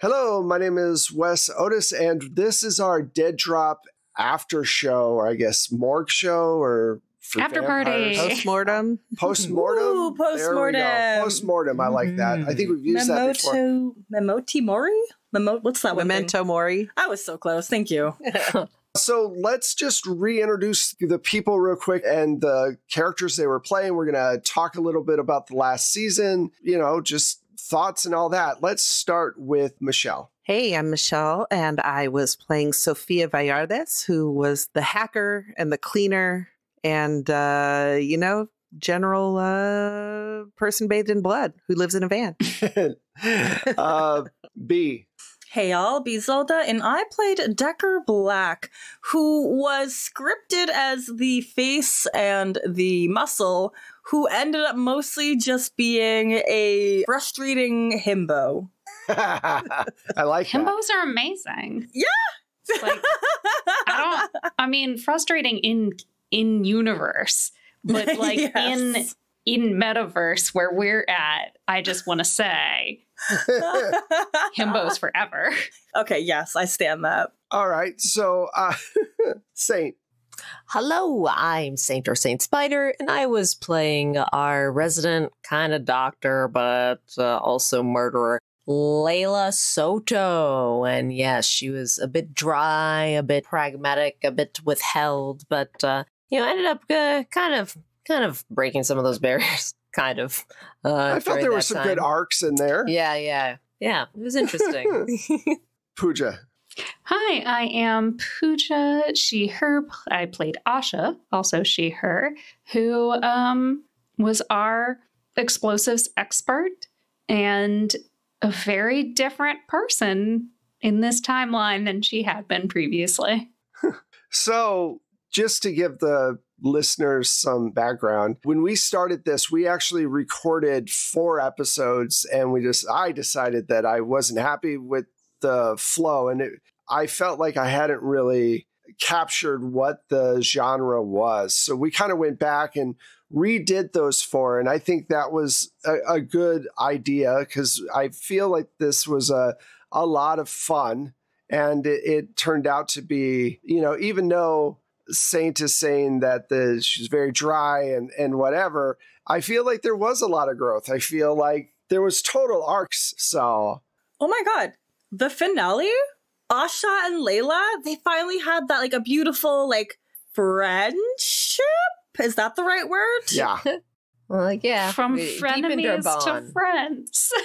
Hello, my name is Wes Otis, and this is our Dead Drop after show, or I guess morgue show, or for After vampires. party. Postmortem. Postmortem. Ooh, There we go. postmortem. Postmortem. I like that. I think we've used that before. Memento, Memoti Mori? Memo, what's that one? Memento Mori. I was so close. Thank you. So let's just reintroduce the people real quick and the characters they were playing. We're going to talk a little bit about the last season, you know, just thoughts and all that. Let's start with Michelle. Hey, I'm Michelle, and I was playing Sofia Vallardes, who was the hacker and the cleaner, and uh, you know, general uh, person bathed in blood who lives in a van. uh, B. Hey y'all, Bee Zelda, and I played Decker Black, who was scripted as the face and the muscle, who ended up mostly just being a frustrating himbo. I like that. Himbos are amazing. Yeah. Like, I don't. I mean, frustrating in in universe, but like in in metaverse where we're at, I just want to say himbos forever. okay, yes, I stand that. All right. So, uh, Saint. Hello, I'm Saint or Saint Spider, and I was playing our resident kind of doctor, but uh, also murderer, Layla Soto. And yes, she was a bit dry, a bit pragmatic, a bit withheld, but uh, you know, ended up uh, kind of, kind of breaking some of those barriers. Kind of. Uh, I felt there were that some good arcs in there. Yeah, yeah, yeah. It was interesting. Pooja. Hi, I am Pooja. She, her. I played Asha, also she, her, who um, was our explosives expert and a very different person in this timeline than she had been previously. So, just to give the listeners some background, when we started this, we actually recorded four episodes and we just, I decided that I wasn't happy with the flow and it, I felt like I hadn't really captured what the genre was. So, we kind of went back and redid those four. And I think that was a, a good idea because I feel like this was a, a lot of fun and it, it turned out to be you know even though saint is saying that the she's very dry and and whatever i feel like there was a lot of growth i feel like there was total arcs so Oh my god. The finale? Asha and Layla, they finally had that like a beautiful like friendship? Is that the right word? yeah well, like, yeah. From we frenemies to bond. friends.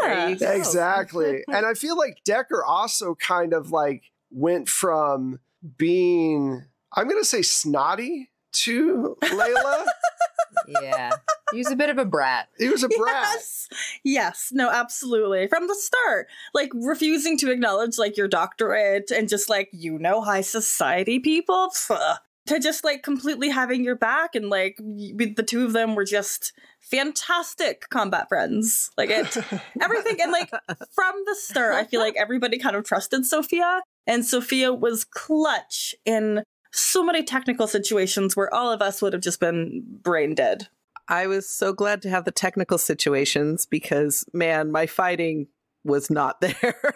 There you go. exactly and i feel like decker also kind of like went from being i'm gonna say snotty to layla yeah. He was a bit of a brat. he was a brat Yes. Yes. No, absolutely. From the start. Like refusing to acknowledge like your doctorate and just like, you know, high society people. Pfft. To just like completely having your back and like y- the two of them were just fantastic combat friends. Like it everything and like from the start, I feel like everybody kind of trusted Sophia. And Sophia was clutch in so many technical situations where all of us would have just been brain dead. I was so glad to have the technical situations because, man, my fighting was not there.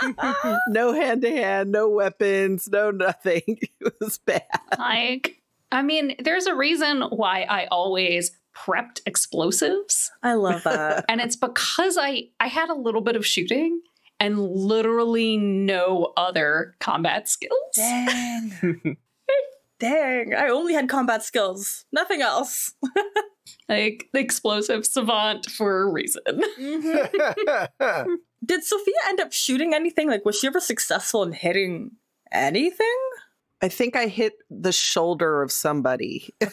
no hand to hand, no weapons, no nothing. It was bad. like, I mean, there's a reason why I always prepped explosives. I love that. and it's because I I had a little bit of shooting and literally no other combat skills. Dang. Dang. I only had combat skills. Nothing else. Like the explosive savant for a reason. Did Sophia end up shooting anything? Like, was she ever successful in hitting anything? I think I hit the shoulder of somebody. Hey,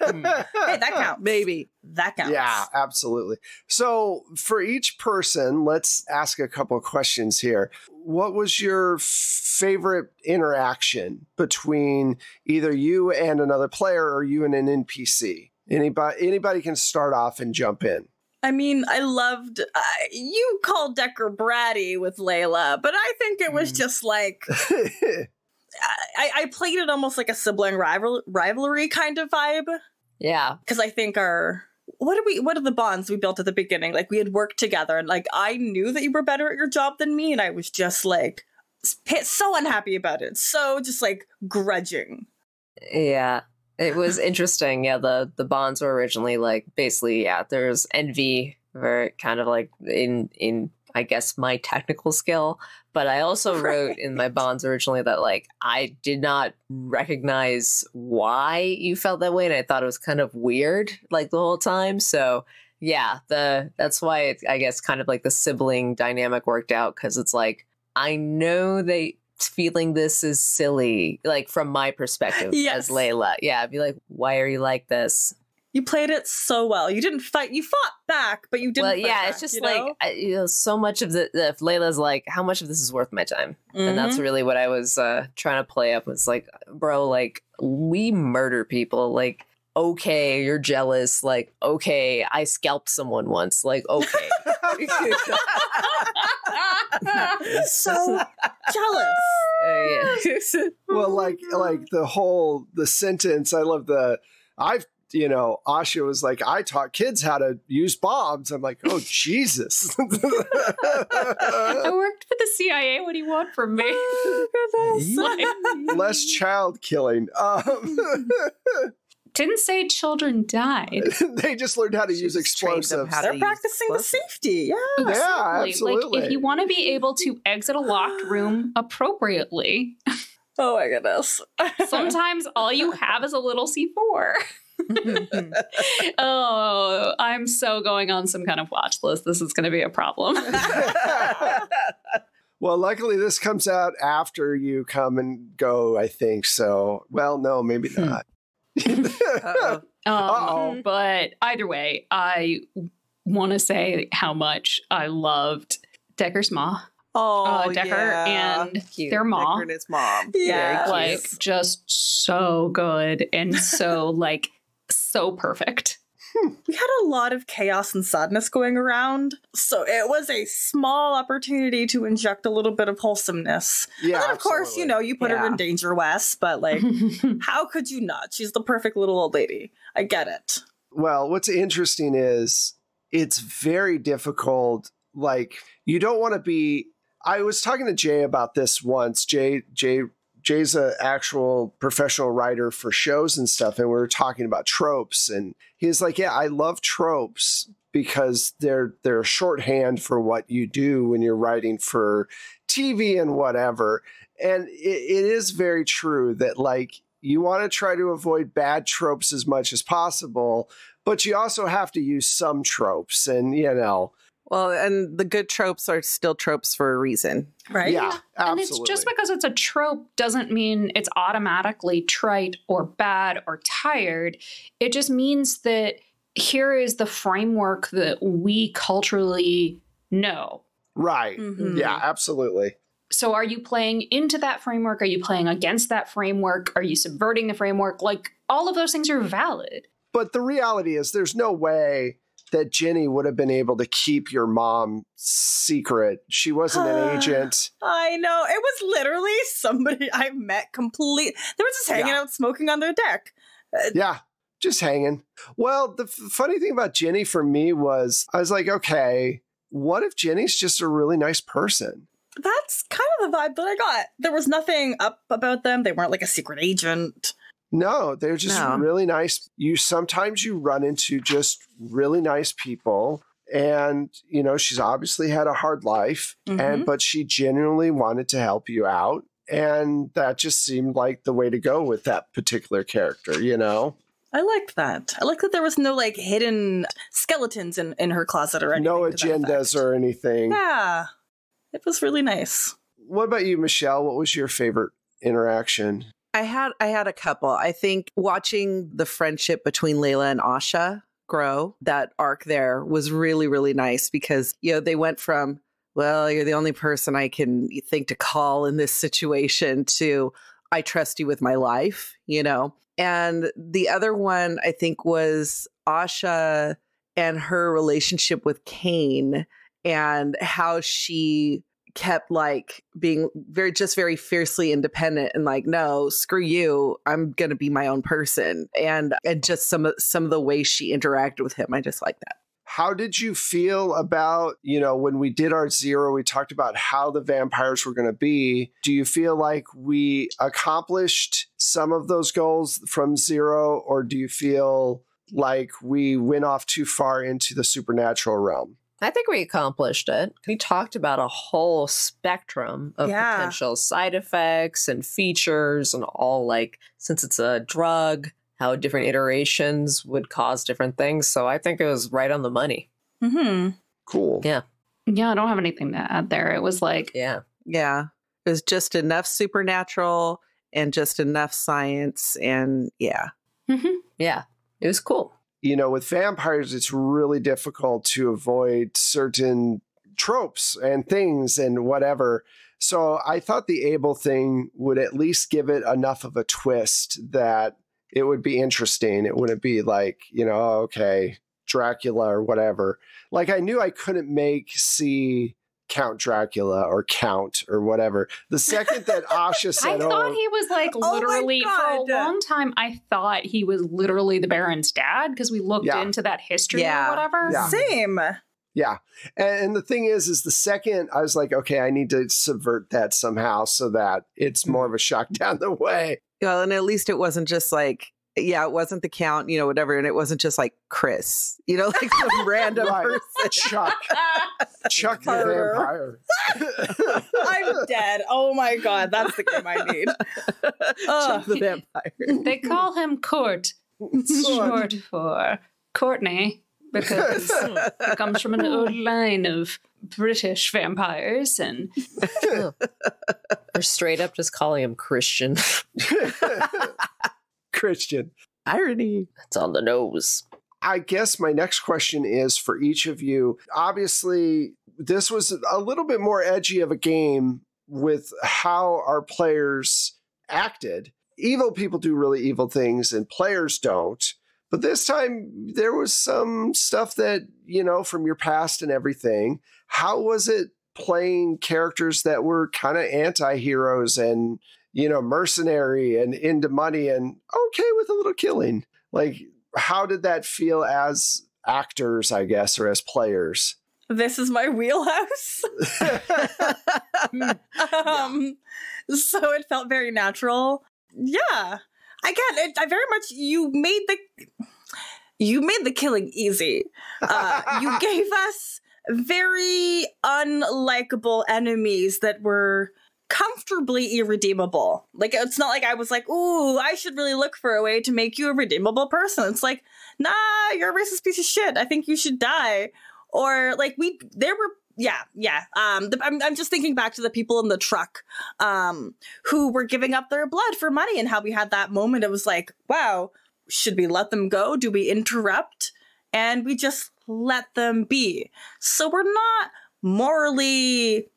that counts. Maybe. That counts. Yeah, absolutely. So, for each person, let's ask a couple of questions here. What was your favorite interaction between either you and another player or you and an NPC? Anybody anybody can start off and jump in. I mean, I loved. Uh, you called Decker bratty with Layla, but I think it was just like I, I played it almost like a sibling rival rivalry kind of vibe Yeah. because I think our what are we what are the bonds we built at the beginning? Like we had worked together and like I knew that you were better at your job than me and I was just like so unhappy about it. So just like grudging. Yeah. It was interesting. Yeah, the the bonds were originally like basically yeah, there's envy very kind of like in in I guess my technical skill, but I also right. wrote in my bonds originally that like I did not recognize why you felt that way and I thought it was kind of weird like the whole time. So yeah, the that's why it, I guess kind of like the sibling dynamic worked out cuz it's like I know they feeling this is silly, like from my perspective yes. as Layla. Yeah, I'd be like, why are you like this? You played it so well. You didn't fight. You fought back, but you didn't. Well, yeah, back, it's just you like know? I, you know, so much of the, the if Layla's like, how much of this is worth my time, mm-hmm. and that's mm-hmm. really what I was uh, trying to play up. Was like, bro, like we murder people. Like, okay, you're jealous. Like, okay, I scalped someone once. Like, okay. so jealous. Uh, yeah. well, like like the whole the sentence. I love the. I've you know, Asha was like, I taught kids how to use bombs. I'm like, oh, Jesus. I worked for the CIA. What do you want from me? Less child killing. Um, didn't say children died. they just learned how to she use explosives. How They're practicing explosives. the safety. Yeah. Exactly. Yeah, absolutely. Like if you want to be able to exit a locked room appropriately. Oh my goodness. sometimes all you have is a little C4. oh, I'm so going on some kind of watch list. This is going to be a problem. well, luckily, this comes out after you come and go, I think. So, well, no, maybe hmm. not. Uh-oh. Um, but either way, I want to say how much I loved Decker's Ma. Oh, uh, Decker yeah. and Cute. their mom. Decker and his mom. Yeah, like just so good and so like so perfect. Hmm. We had a lot of chaos and sadness going around, so it was a small opportunity to inject a little bit of wholesomeness. Yeah, and then of course, you know, you put yeah. her in danger, Wes, but like, how could you not? She's the perfect little old lady. I get it. Well, what's interesting is it's very difficult. Like, you don't want to be. I was talking to Jay about this once. Jay Jay Jay's an actual professional writer for shows and stuff, and we were talking about tropes, and he's like, "Yeah, I love tropes because they're they're shorthand for what you do when you're writing for TV and whatever." And it, it is very true that like you want to try to avoid bad tropes as much as possible, but you also have to use some tropes, and you know well, and the good tropes are still tropes for a reason. Right. Yeah. Absolutely. And it's just because it's a trope doesn't mean it's automatically trite or bad or tired. It just means that here is the framework that we culturally know. Right. Mm-hmm. Yeah, absolutely. So are you playing into that framework? Are you playing against that framework? Are you subverting the framework? Like all of those things are valid. But the reality is there's no way that Jenny would have been able to keep your mom secret. She wasn't an agent. I know. It was literally somebody I met complete. They were just hanging yeah. out smoking on their deck. Uh, yeah, just hanging. Well, the f- funny thing about Jenny for me was I was like, okay, what if Jenny's just a really nice person? That's kind of the vibe that I got. There was nothing up about them. They weren't like a secret agent. No, they're just no. really nice. You sometimes you run into just really nice people and you know she's obviously had a hard life mm-hmm. and but she genuinely wanted to help you out and that just seemed like the way to go with that particular character, you know. I liked that. I like that there was no like hidden skeletons in, in her closet or anything. No agendas or anything. Yeah. It was really nice. What about you, Michelle? What was your favorite interaction? I had I had a couple. I think watching the friendship between Layla and Asha grow, that arc there was really really nice because you know they went from well, you're the only person I can think to call in this situation to I trust you with my life, you know. And the other one I think was Asha and her relationship with Kane and how she kept like being very just very fiercely independent and like no screw you i'm gonna be my own person and and just some of some of the ways she interacted with him i just like that How did you feel about, you know, when we did our zero, we talked about how the vampires were going to be. Do you feel like we accomplished some of those goals from zero, or do you feel like we went off too far into the supernatural realm? I think we accomplished it. We talked about a whole spectrum of Yeah. potential side effects and features, and all like, since it's a drug, how different iterations would cause different things. So I think it was right on the money. Mm-hmm. Cool. Yeah. Yeah, I don't have anything to add there. It was like, Yeah. yeah it was just enough supernatural and just enough science and yeah mhm. Yeah. It was cool. You know, with vampires, it's really difficult to avoid certain tropes and things and whatever. So I thought the Abel thing would at least give it enough of a twist that it would be interesting. It wouldn't be like, you know, oh, okay, Dracula or whatever. Like I knew I couldn't make C Count Dracula or Count or whatever. The second that Asha said, I thought oh, he was like Oh literally for a long time. I thought he was literally the Baron's dad because we looked Yeah. into that history Yeah. or whatever. Yeah. Same. Yeah. And, and the thing is, is the second I was like, okay, I need to subvert that somehow so that it's mm-hmm. more of a shock down the way. well and at least it wasn't just like yeah it wasn't the count you know whatever and it wasn't just like chris you know like some random Right. person Chuck, Chuck the vampire. I'm dead. Oh my god, that's the game I need. Chuck the vampire They call him Court. It's short for Courtney because it comes from an old line of British vampires and Or straight up just calling him Christian. Christian. irony It's on the nose. I guess my next question is for each of you. Obviously, this was a little bit more edgy of a game with how our players acted. Evil people do really evil things and players don't. But this time there was some stuff that, you know, from your past and everything. How was it playing characters that were kind of anti heroes and, you know, mercenary and into money and okay with a little killing? Like, how did that feel as actors, I guess, or as players? This is my wheelhouse. um, so it felt very natural. Yeah. Again, it, I very much you made the you made the killing easy. Uh, you gave us very unlikable enemies that were comfortably irredeemable. Like it's not like I was like, "Ooh, I should really look for a way to make you a redeemable person." It's like, "Nah, you're a racist piece of shit. I think you should die." Or like we there were yeah, yeah. Um, the, I'm, I'm just thinking back to the people in the truck, um, who were giving up their blood for money, and how we had that moment. It was like, wow, should we let them go? Do we interrupt? And we just let them be. So we're not morally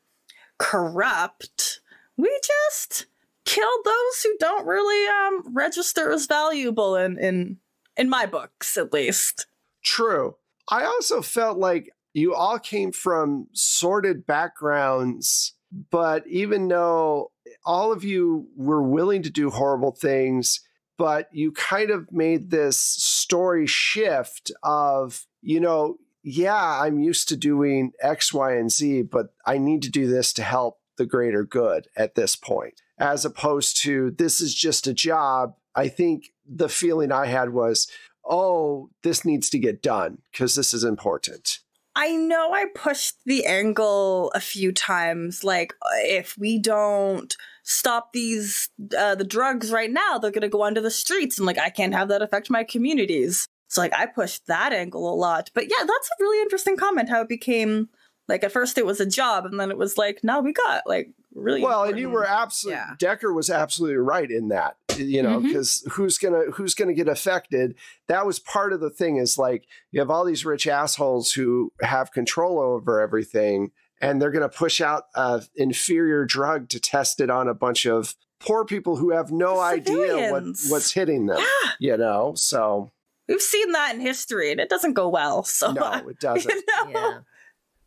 corrupt. We just kill those who don't really um register as valuable in in in my books, at least. True. I also felt like you all came from sordid backgrounds, but even though all of you were willing to do horrible things, but you kind of made this story shift of, you know, yeah, I'm used to doing X, Y, and Z, but I need to do this to help the greater good at this point, as opposed to this is just a job. I think the feeling I had was, oh, this needs to get done because this is important. I know I pushed the angle a few times. Like, if we don't stop these uh, the drugs right now, they're gonna go onto the streets, and like I can't have that affect my communities. So like I pushed that angle a lot. But yeah, that's a really interesting comment. How it became like at first it was a job, and then it was like now we got like really Well, and you were absolutely Yeah. Decker was absolutely right in that. You know, mm-hmm. because who's gonna who's gonna get affected? That was part of the thing. Is like you have all these rich assholes who have control over everything, and they're gonna push out a inferior drug to test it on a bunch of poor people who have no idea what what's hitting them. Yeah, You know, so we've seen that in history, and it doesn't go well. So no, it doesn't. you know? Yeah.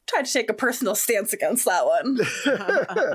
Tried to take a personal stance against that one.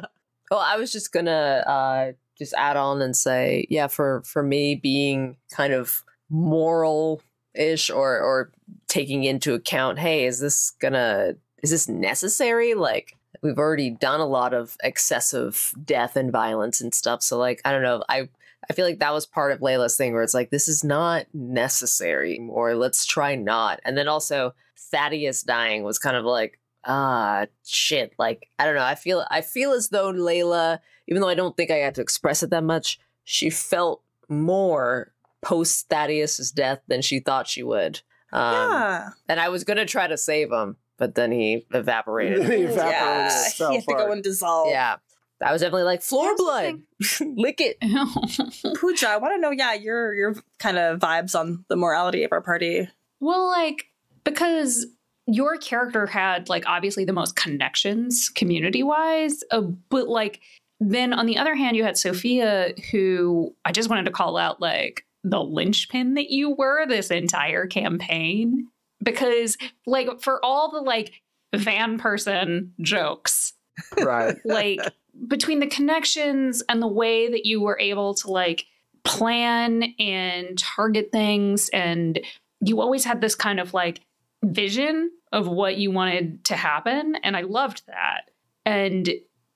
Well, I was just gonna uh, just add on and say, yeah, for for me being kind of moral ish or or taking into account, hey, is this gonna is this necessary? Like we've already done a lot of excessive death and violence and stuff. So like I don't know, I I feel like that was part of Layla's thing where it's like this is not necessary or let's try not. And then also Thaddeus dying was kind of like ah shit like i don't know i feel i feel as though layla even though i don't think i got to express it that much she felt more post thaddeus's death than she thought she would um, yeah. and i was gonna try to save him but then he evaporated He evaporated yeah. so he had to go and dissolve. yeah i was definitely like floor blood lick it Pooja, I want to know, yeah, your your kind of vibes on the morality of our party. well, like, because your character had, like, obviously the most connections community wise, uh, but, like, then on the other hand, you had Sophia, who I just wanted to call out, like, the linchpin that you were this entire campaign. Because, like, for all the, like, van person jokes, right. like between the connections and the way that you were able to like plan and target things and you always had this kind of like vision of what you wanted to happen and i loved that. And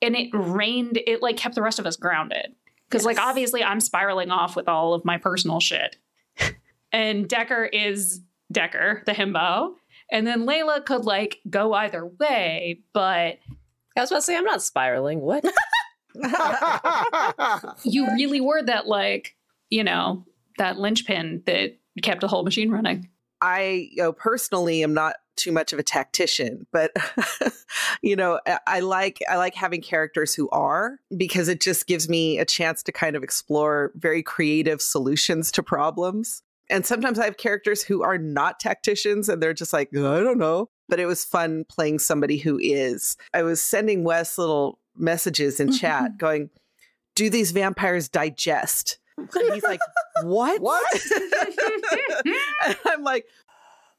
and it rained it like kept the rest of us grounded. Because like obviously i'm spiraling off with all of my personal shit. And decker is decker the himbo. And then layla could like go either way but i was about to say i'm not spiraling. What? You really were that like you know that linchpin that kept the whole machine running. I, you know, personally am not too much of a tactician, but you know, I, like I like having characters who are because it just gives me a chance to kind of explore very creative solutions to problems. And sometimes I have characters who are not tacticians and they're just like, I don't know. But it was fun playing somebody who is. I was sending Wes little messages in chat going, Do these vampires digest? And he's like, What? What? and I'm like,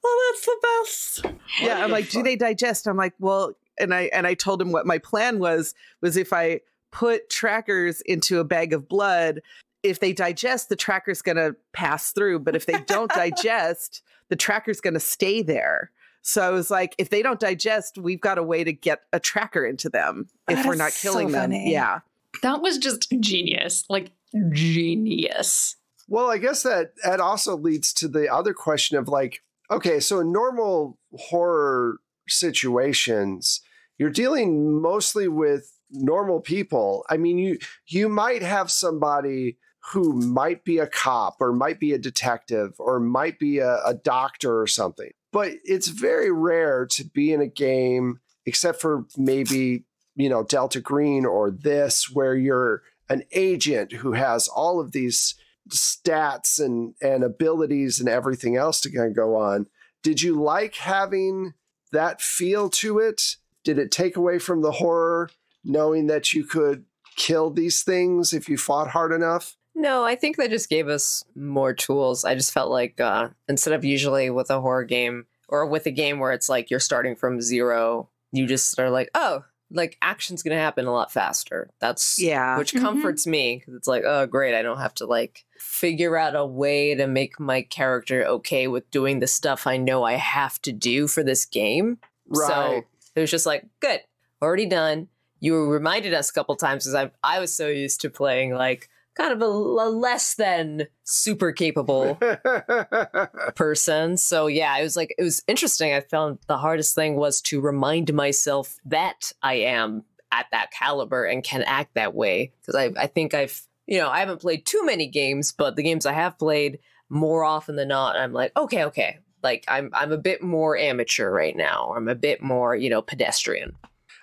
Oh, that's the best. yeah i'm like do they digest? I'm like well and i and i told him what my plan was was if i put trackers into a bag of blood if they digest the tracker's going to pass through but if they don't digest the tracker's going to stay there. So i was like if they don't digest we've got a way to get a tracker into them if That we're is not so killing them. funny. yeah. That was just genius like genius. Well, I guess that that also leads to the other question of like, okay, so in normal horror situations, you're dealing mostly with normal people. I mean, you you might have somebody who might be a cop or might be a detective or might be a, a doctor or something. But it's very rare to be in a game, except for maybe, you know, Delta Green or this, where you're an agent who has all of these stats and and abilities and everything else to kind of go on. Did you like having that feel to it? Did it take away from the horror knowing that you could kill these things if you fought hard enough? No, I think they just gave us more tools. I just felt like uh, instead of usually with a horror game or with a game where it's like you're starting from zero, you just are like, oh, like action's gonna happen a lot faster. That's yeah which Mhm. comforts me because it's like, oh, great, I don't have to like figure out a way to make my character okay with doing the stuff I know I have to do for this game. Right. So it was just like, good, already done. You reminded us a couple times because I I was so used to playing like kind of a less than super capable person. So yeah, it was like it was interesting. I found the hardest thing was to remind myself that I am at that caliber and can act that way because I I think I've you know I haven't played too many games, but the games I have played more often than not, I'm like okay okay. Like I'm I'm a bit more amateur right now. I'm a bit more, you know, pedestrian.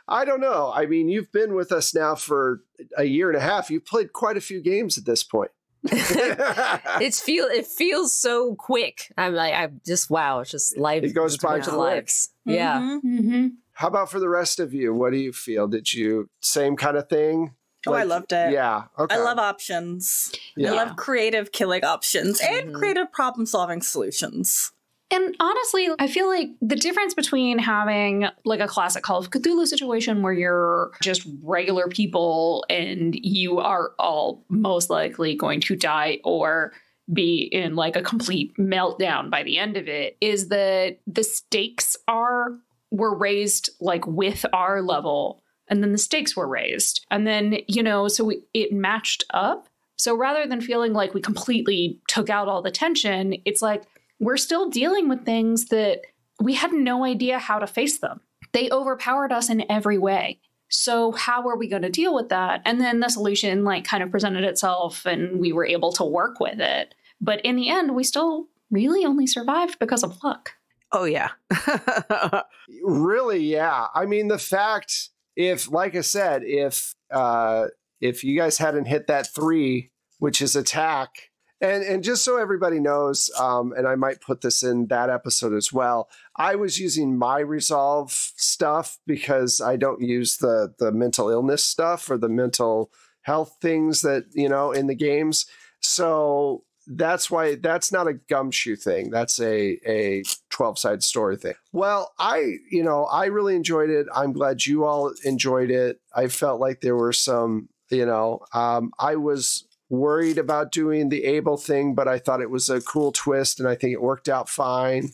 I don't know. I mean, you've been with us now for a year and a half. You've played quite a few games at this point. it's feel it feels so quick. I'm like I'm just wow, it's just life. It goes it's a by bunch of quick. lives. Yeah. Mhm. mm-hmm. How about for the rest of you? What do you feel? Did you same kind of thing? Oh, I loved it. Yeah. Okay. I love options. Yeah. I love creative killing options and Mhm. creative problem solving solutions. And honestly, I feel like the difference between having like a classic Call of Cthulhu situation where you're just regular people and you are all most likely going to die or be in like a complete meltdown by the end of it is that the stakes are were raised like with our level and then the stakes were raised. And then you know so we, it matched up. So rather than feeling like we completely took out all the tension it's like we're still dealing with things that we had no idea how to face them. They overpowered us in every way. So how are we going to deal with that? And then the solution like kind of presented itself and we were able to work with it. But in the end we still really only survived because of luck. Oh yeah. really, yeah. I mean, the fact if, like I said, if uh, if you guys hadn't hit that three, which is attack, and and just so everybody knows, um, and I might put this in that episode as well. I was using my resolve stuff because I don't use the the mental illness stuff or the mental health things that you know in the games. So that's why that's not a gumshoe thing. That's a a 12 side story thing. Well, I, you know, I really enjoyed it. I'm glad you all enjoyed it. I felt like there were some, you know, um, I was worried about doing the Abel thing, but I thought it was a cool twist and I think it worked out fine.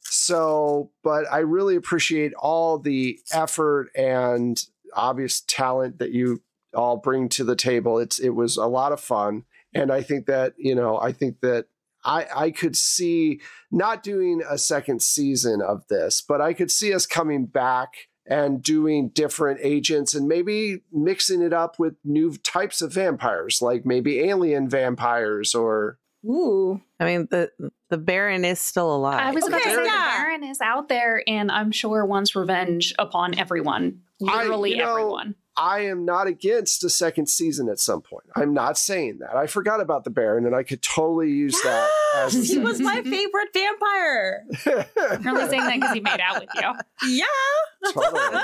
So, but I really appreciate all the effort and obvious talent that you all bring to the table. It's it was a lot of fun and I think that you know I think that I I could see not doing a second season of this, but I could see us coming back and doing different agents and maybe mixing it up with new types of vampires, like maybe alien vampires or Ooh. I mean the the Baron is still alive. I was about Okay, to say yeah. the Baron is out there, and I'm sure wants revenge upon everyone, I- literally you know, everyone. I am not against a second season at some point. I'm not saying that. I forgot about the Baron and I could totally use that as a Yes, he was my favorite vampire. second- You're only saying that because he made out with you. Yeah. Totally.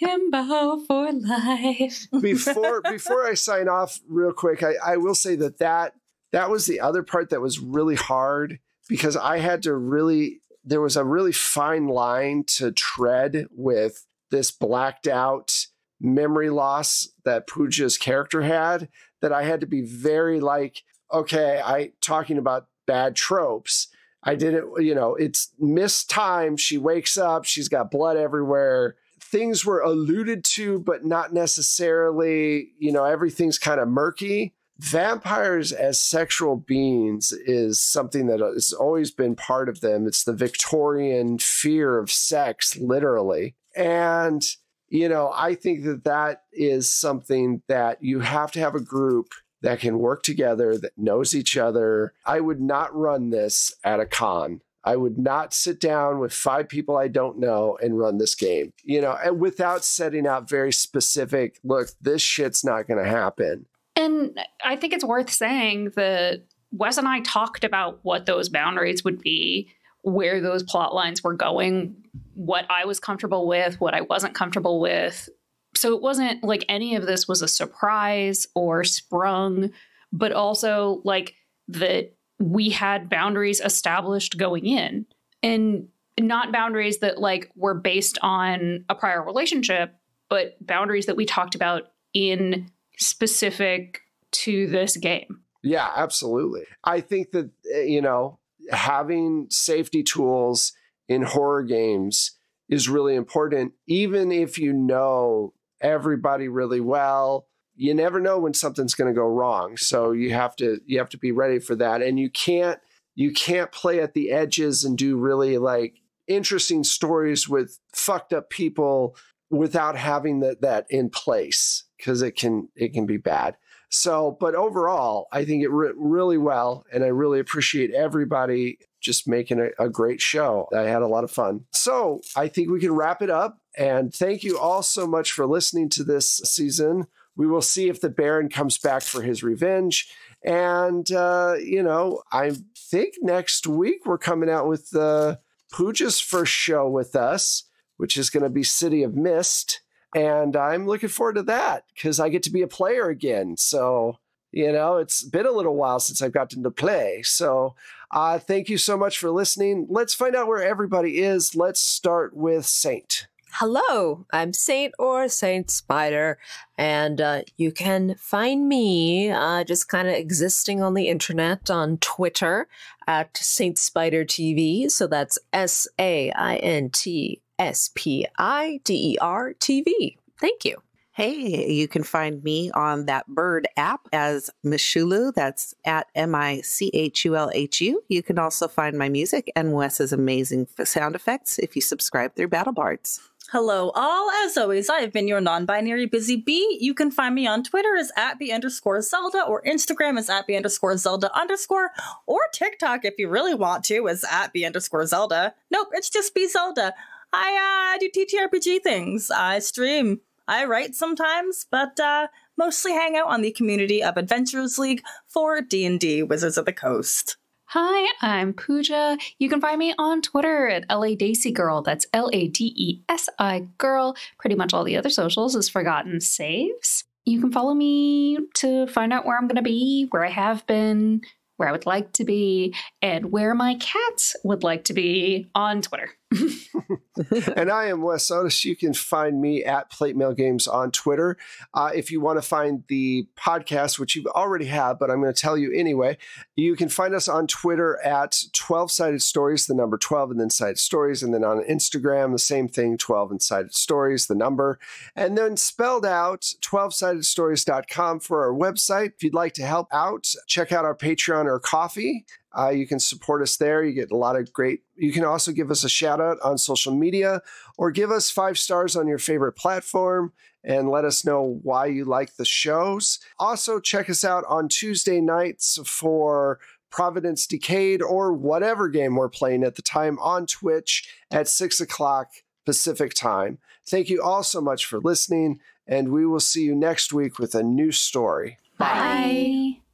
Himbo for life. before before I sign off real quick, I, I will say that, that that was the other part that was really hard because I had to really there was a really fine line to tread with this blacked out memory loss that Pooja's character had that I had to be very like, okay, I talking about bad tropes. I didn't, you know, it's missed time. She wakes up, she's got blood everywhere. Things were alluded to, but not necessarily, you know, everything's kind of murky. Vampires as sexual beings is something that has always been part of them. It's the Victorian fear of sex, literally. And, you know, I think that that is something that you have to have a group that can work together, that knows each other. I would not run this at a con. I would not sit down with five people I don't know and run this game, you know, and without setting out very specific, look, this shit's not going to happen. And I think it's worth saying that Wes and I talked about what those boundaries would be, where those plot lines were going, what I was comfortable with, what I wasn't comfortable with. So it wasn't like any of this was a surprise or sprung, but also like that we had boundaries established going in and not boundaries that like were based on a prior relationship, but boundaries that we talked about in specific to this game. Yeah, absolutely. I think that, uh, you know, having safety tools in horror games is really important, even if you know everybody really well. You never know when something's going to go wrong, so you have to you have to be ready for that, and you can't you can't play at the edges and do really like interesting stories with fucked up people without having that that in place because it can it can be bad. So, but overall, I think it went really well, and I really appreciate everybody just making a, a great show. I had a lot of fun. So, I think we can wrap it up. And thank you all so much for listening to this season. We will see if the Baron comes back for his revenge. And, uh, you know, I think next week we're coming out with uh, Pooja's first show with us, which is going to be City of Mist and I'm looking forward to that because I get to be a player again. So You know, it's been a little while since I've gotten to play. So uh, thank you so much for listening. Let's find out where everybody is. Let's start with Saint. Hello, I'm Saint or Saint Spider, and uh, you can find me uh, just kind of existing on the internet on Twitter at Saint Spider TV. So that's S A I N T S P I D E R TV. Thank you. Hey, you can find me on that bird app as Michulhu. That's at M I C H U L H U. You can also find my music and Wes's amazing sound effects if you subscribe through BattleBards. Hello, all. As always, I have been your non binary busy bee. You can find me on Twitter as at B underscore Zelda, or Instagram as at B underscore Zelda underscore, or TikTok if you really want to as at B underscore Zelda. Nope, it's just B Zelda. I uh, do TTRPG things. I stream. I write sometimes, but uh, mostly hang out on the community of Adventurers League for D&D Wizards of the Coast. Hi, I'm Pooja. You can find me on Twitter at LA Desi Girl. That's L A D E S I Girl. Pretty much all the other socials is Forgotten Saves. You can follow me to find out where I'm going to be, where I have been, where I would like to be, and where my cats would like to be on Twitter. and I am Wes Otis. You can find me at Plate Mail Games on Twitter. Uh, if you want to find the podcast, which you already have, but I'm going to tell you anyway, you can find us on Twitter at 12 Sided Stories, the number 12, and then Sided Stories. And then on Instagram, the same thing 12 and Sided Stories, the number. And then spelled out 12sidedstories.com for our website. If you'd like to help out, check out our Patreon or Ko-fi. Uh, you can support us there. You get a lot of great. You can also give us a shout out on social media or give us five stars on your favorite platform and let us know why you like the shows. Also, check us out on Tuesday nights for Providence Decayed or whatever game we're playing at the time on Twitch at six o'clock Pacific time. Thank you all so much for listening, and we will see you next week with a new story. Bye. Bye.